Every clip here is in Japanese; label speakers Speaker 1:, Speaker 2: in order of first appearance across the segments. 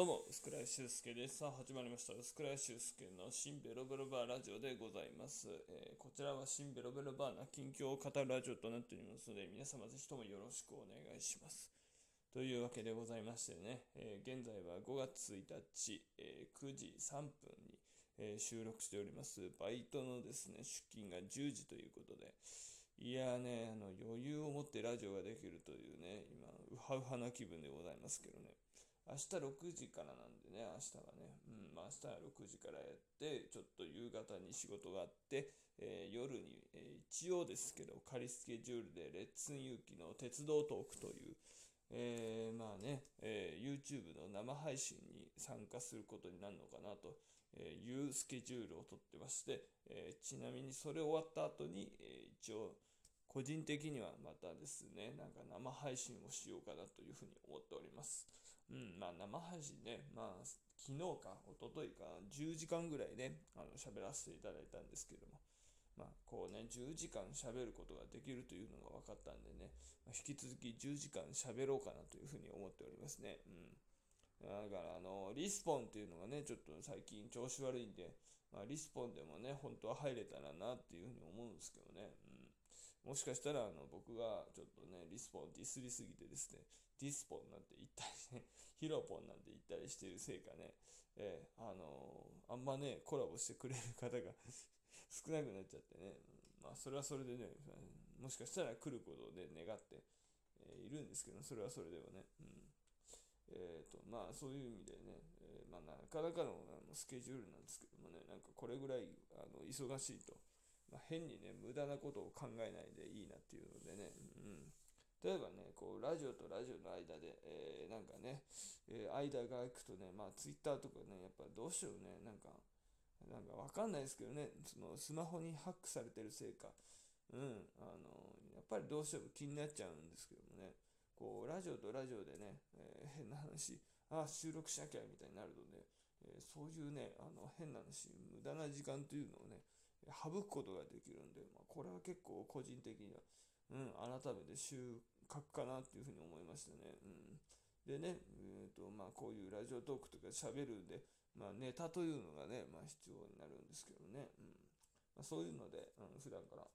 Speaker 1: どうも、薄倉修介です。さあ、始まりました。薄倉修介の新ベロベロバーラジオでございます。えーこちらは新ベロベロバーな近況を語るラジオとなっておりますので、皆様ぜひともよろしくお願いします。というわけでございましてね、えー現在は5月1日、えー9時3分に、え収録しております。バイトのですね、出勤が10時ということで、いやね、あの余裕を持ってラジオができるというね、今、ウハウハな気分でございますけどね。明日6時からなんでね、明日はね、うん、まあ明日は6時からやって、ちょっと夕方に仕事があって、えー夜に、えー一応ですけど、仮スケジュールでレッツン勇気の鉄道トークという、えーまあね、えー YouTube の生配信に参加することになるのかなというスケジュールをとってまして、えーちなみにそれ終わった後に、えー一応、個人的にはまたですね、なんか生配信をしようかなというふうに思っております。うん、まあ生配信ね、まあ昨日か一昨日か10時間ぐらいね、あの喋らせていただいたんですけども、まあこうね、10時間喋ることができるというのが分かったんでね、まあ引き続き10時間喋ろうかなというふうに思っておりますね。うん。だから、あの、リスポンっていうのがね、ちょっと最近調子悪いんで、まあ、リスポンでもね、本当は入れたらなっていうふうに思うんですけどね。うん。もしかしたら、あの、僕がちょっとね、リスポンディスりすぎてですね、ディスポンなんて言ったりね、ヒロポンなんて言ったりしてるせいかね、えーあのあんまね、コラボしてくれる方が 少なくなっちゃってね、まあ、それはそれでね、もしかしたら来ることをね、願って、えーいるんですけど、それはそれではね。うんえーとまあそういう意味でね、えーまあ、なかなかのあのスケジュールなんですけどもね、なんかこれぐらいあの忙しいと、まあ、変にね、無駄なことを考えないでいいなっていうのでね、うん、例えばね、こうラジオとラジオの間で、えーなんかね、えー間が空くとね、まあツイッターとかね、やっぱどうしようね、なんか、なんかわかんないですけどね、そのスマホにハックされてるせいか、うん、あの、やっぱりどうしても気になっちゃうんですけどもね、こう、ラジオとラジオでね、えー変な話、あ収録しなきゃみたいになるとね、えーそういうね、あの、変な話、無駄な時間というのをね、省くことができるんで、まあ、これは結構個人的には、うん、改めて収穫かなっていうふうに思いましたね。うん。でね、えーと、まあ、こういうラジオトークとか喋るんで、まあ、ネタというのがね、まあ、必要になるんですけどね。うん。まあ、そういうので、うん、普段から、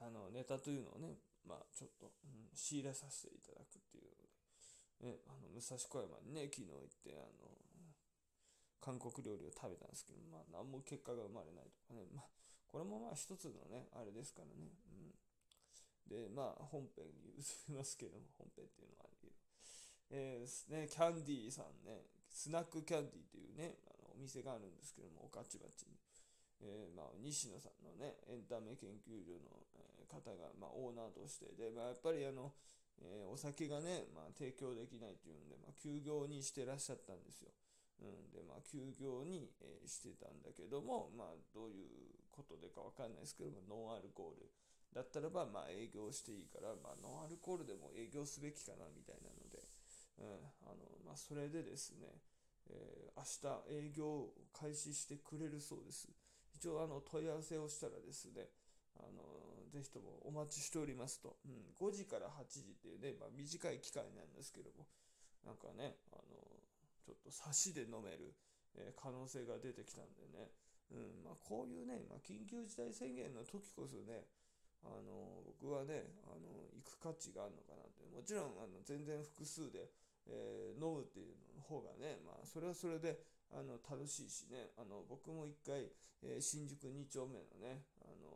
Speaker 1: あの、ネタというのをね、まあ、ちょっと、うん、仕入れさせていただくっていうので、ね、あの、武蔵小山にね、昨日行って、あの、韓国料理を食べたんですけど、まあ、何も結果が生まれないとかね、まあ、これもまあ、一つのね、あれですからね、うん。で、まあ、本編に移りますけども、本編っていうのはあるけど、えーすね、キャンディーさんね、スナックキャンディーっていうね、あのお店があるんですけども、御徒町に。えーまあ、西野さんのね、エンタメ研究所の、え方が、まあ、オーナーとして、で、まあ、やっぱりあの、えーお酒がね、まあ、提供できないっていうんで、まあ、休業にしてらっしゃったんですよ。うん、で、まあ、休業に、えしてたんだけども、まあ、どういうことでかわかんないですけども、ノンアルコールだったらば、まあ、営業していいから、まあ、ノンアルコールでも営業すべきかな、みたいなので、うん、あの、まあ、それでですね、えー明日営業を開始してくれるそうです。一応、あの、問い合わせをしたらですね、あの、ぜひともお待ちしておりますと。うん、5時から8時っていうね、まあ、短い期間なんですけども、なんかね、あの、ちょっと差しで飲める、え可能性が出てきたんでね、うん、まあ、こういうね、まあ、緊急事態宣言の時こそね、あの、僕はね、あの、行く価値があるのかなって。もちろん、あの、全然複数で、えー飲むっていうの方がね、まあ、それはそれで、あの、楽しいしね、あの、僕も一回、えー新宿2丁目のね、あの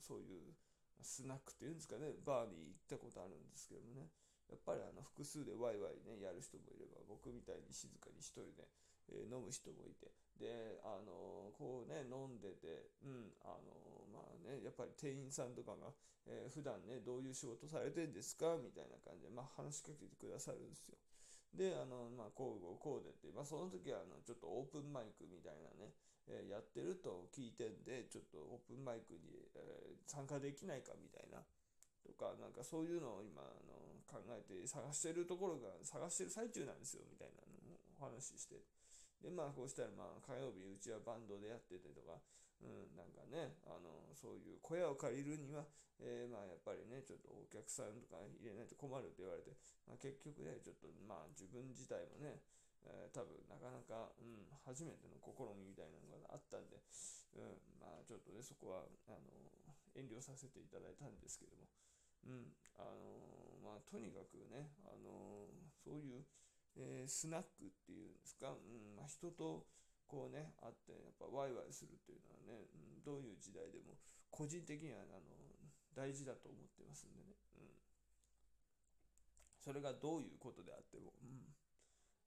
Speaker 1: そういうスナックっていうんですかね、バーに行ったことあるんですけどもね、やっぱりあの複数でワイワイね、やる人もいれば、僕みたいに静かに一人で、えー飲む人もいて、で、あのこうね、飲んでて、うん、あのまあね、やっぱり店員さんとかが、えー普段ね、どういう仕事されてんですかみたいな感じで、まあ話しかけてくださるんですよ。で、あの、まあ、こうこうこうでって、まあ、その時は、あの、ちょっとオープンマイクみたいなね、えーやってると聞いてんで、ちょっとオープンマイクに、えー参加できないかみたいな、とか、なんかそういうのを今、あの、考えて探してるところが、探してる最中なんですよ、みたいなのをお話しして。で、まあ、こうしたら、まあ、火曜日、うちはバンドでやっててとか、うん、なんかね、あの、そういう小屋を借りるには、えーまあ、やっぱりね、ちょっとお客さんとか入れないと困るって言われて、まあ、結局ね、ちょっと、まあ、自分自体もね、えー、多分なかなか、うん、初めての試みみたいなのがあったんで、うん、まあちょっとね、そこは、あの遠慮させていただいたんですけども、うん、あのまあとにかくね、あのそういう、えー、スナックっていうんですか、うんまあ、人とこうね、会って、やっぱワイワイするっていうのはね、うん、どういう時代でも、個人的には、あの大事だと思ってますんでね、うん。それがどういうことであっても、うん。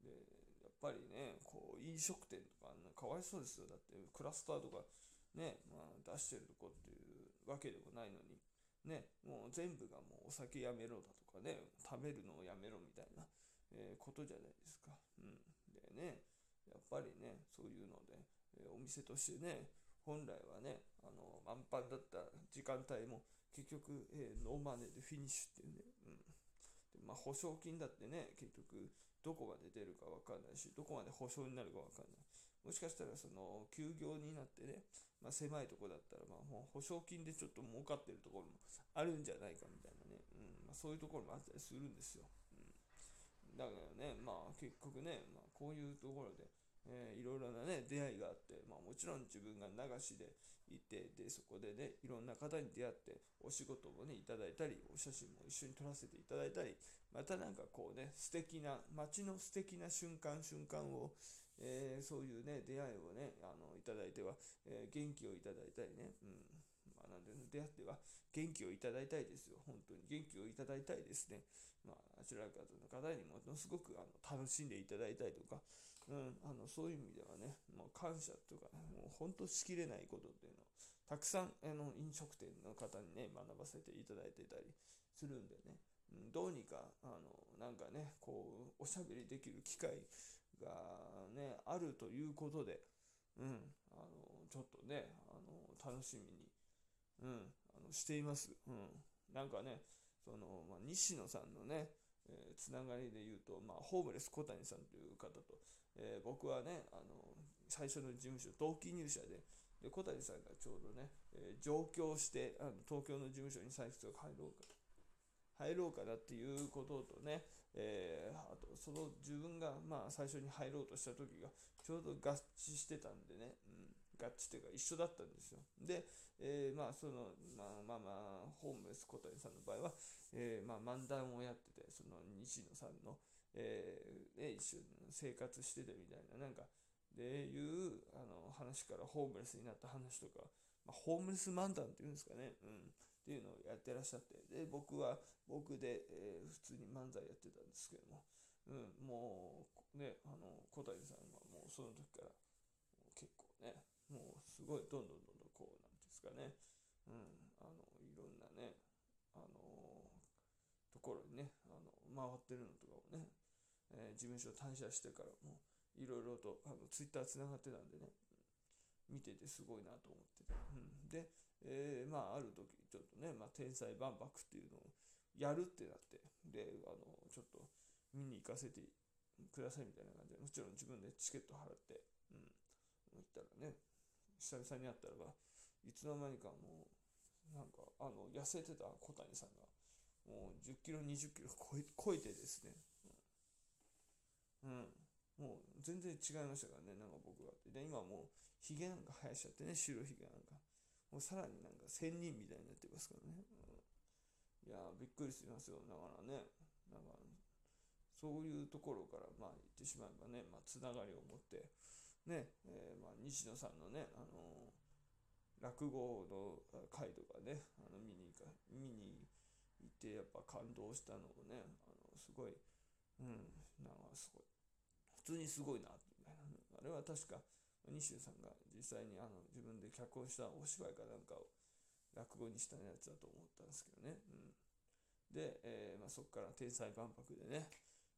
Speaker 1: で、やっぱりね、こう、飲食店とか、かわいそうですよ。だって、クラスターとか、ね、まあ、出してるとこっていうわけでもないのに、ね、もう全部がもうお酒やめろだとかね、食べるのをやめろみたいな、えー、ことじゃないですか。うん。でね、やっぱりね、そういうので、えー、お店としてね、本来はね、あの、満帆だった時間帯も、結局、えー、ノーマネーでフィニッシュっていうね、うん。でまあ、保証金だってね、結局、どこまで出るかわかんないし、どこまで保証になるかわかんない。もしかしたら、その、休業になってね、まあ、狭いとこだったら、まあ、もう保証金でちょっと儲かってるところもあるんじゃないかみたいなね、うんまあ、そういうところもあったりするんですよ。うん、だからね、まあ、結局ね、まあ、こういうところで、えー、いろいろなね、出会いがあって、まあ、もちろん自分が流しで行って、で、そこでね、いろんな方に出会って、お仕事もね、いただいたり、お写真も一緒に撮らせていただいたり、またなんかこうね、素敵な、街の素敵な瞬間瞬間を、えー、そういうね、出会いをね、あの、いただいては、えー、元気をいただいたりね、うん。まあ、なんで、出会っては元気をいただいたいですよ。本当に元気をいただいたいですね。まあ、あちら方の方にものすごくあの楽しんでいただいたりとか、うん、あのそういう意味ではね、もう感謝とか、ね、もう本当しきれないことっていうのを、たくさんあの飲食店の方にね、学ばせていただいてたりするんでね、どうにか、あの、なんかね、こう、おしゃべりできる機会がね、あるということで、うん、あの、ちょっとね、あの、楽しみに、うん、あのしています。うん。なんかね、その、まあ、西野さんのね、えー、つながりで言うと、まあ、ホームレス小谷さんという方と、えー、僕はね、あの、最初の事務所、同期入社で、で、小谷さんがちょうどね、えー、上京して、あの東京の事務所に再出を入ろうか、入ろうかなっていうこととね、えー、あと、その自分が、まあ、最初に入ろうとした時が、ちょうど合致してたんでね、うん、合致というか一緒だったんですよ。で、えー、まあ、その、まあまあまあ、ホームレス小谷さんの場合は、えー、まあ、漫談をやってて、その西野さんの、えー、一緒に生活しててみたいな、なんか、でいうあの話からホームレスになった話とか、まあ、ホームレス漫談っていうんですかね、うん、っていうのをやってらっしゃって、で、僕は僕で、えー、普通に漫才やってたんですけども、うん、もう、ね、あの、小谷さんはもうその時から、結構ね、もうすごいどんどんどんどんこう、なんですかね、うん、あの、いろんなね、あのところにね、あの、回ってるのとかをね、えー、事務所退社してからもいろいろとあのツイッターつながってたんでね、見ててすごいなと思ってて。うん、で、えー、まあ、ある時、ちょっとね、まあ、天才万博っていうのをやるってなって、で、あの、ちょっと見に行かせてくださいみたいな感じで、もちろん自分でチケット払って、うん、行ったらね、久々に会ったらば、いつの間にかもう、なんか、あの、痩せてた小谷さんが、もう10キロ、20キロ超え超えてですね、うん。もう全然違いましたからね、なんか僕は。で、今もう、ヒゲなんか生やしちゃってね、白ヒゲなんか。もうさらになんか仙人みたいになってますからね。うん、いやびっくりしますよ。だからね、なんか、そういうところから、まあ言ってしまえばね、まあつながりを持って、ね、えー、まあ西野さんのね、あのー、落語の回とかね、あの見に行か、見に行ってやっぱ感動したのをね、あの、すごい、うん、なんかすごい、普通にすごいな、みたいな。あれは確か、西野さんが実際にあの自分で脚本したお芝居かなんかを落語にしたやつだと思ったんですけどね。うん、で、えーまあ、そこから天才万博でね、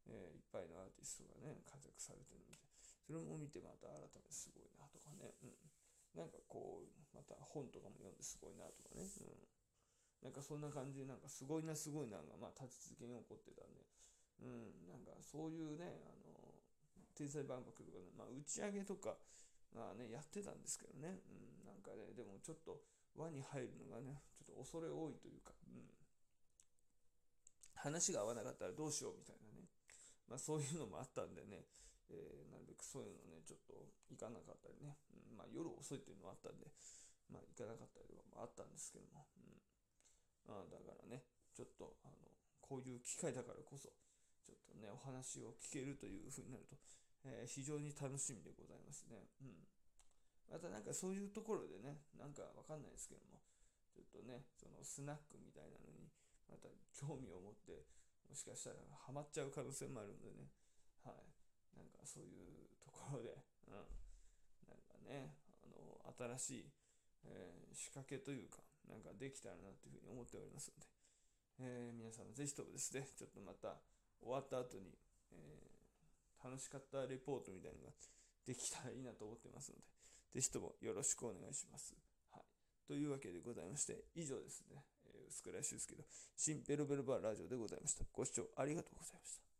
Speaker 1: えー、いっぱいのアーティストがね、活躍されてるので、それも見てまた改めてすごいなとかね。うん、なんかこう、また本とかも読んですごいなとかね。うんなんかそんな感じで、なんかすごいなすごいなが、まあ立ち続けに起こってたんで、うん、なんかそういうね、あの、天才万博とかね、まあ打ち上げとか、まあね、やってたんですけどね、うん、なんかね、でもちょっと輪に入るのがね、ちょっと恐れ多いというか、うん、話が合わなかったらどうしようみたいなね、まあそういうのもあったんでね、えー、なるべくそういうのね、ちょっと行かなかったりね、うん、まあ夜遅いっていうのはあったんで、まあ行かなかったりとかもあったんですけども、うん、まあだからね、ちょっとあの、こういう機会だからこそ、ちょっとね、お話を聞けるというふうになると、えー、非常に楽しみでございますね。うん。またなんかそういうところでね、なんかわかんないですけども、ちょっとね、そのスナックみたいなのに、また興味を持って、もしかしたらハマっちゃう可能性もあるんでね、はい。なんかそういうところで、うん。なんかね、あの、新しい、えー、仕掛けというか、なんかできたらなというふうに思っておりますので、えー、皆さんぜひともですね、ちょっとまた終わった後に、え、楽しかったレポートみたいなのができたらいいなと思ってますので、ぜひともよろしくお願いします。はい。というわけでございまして、以上ですね、えー、薄倉修介の新ベロベロバーラジオでございました。ご視聴ありがとうございました。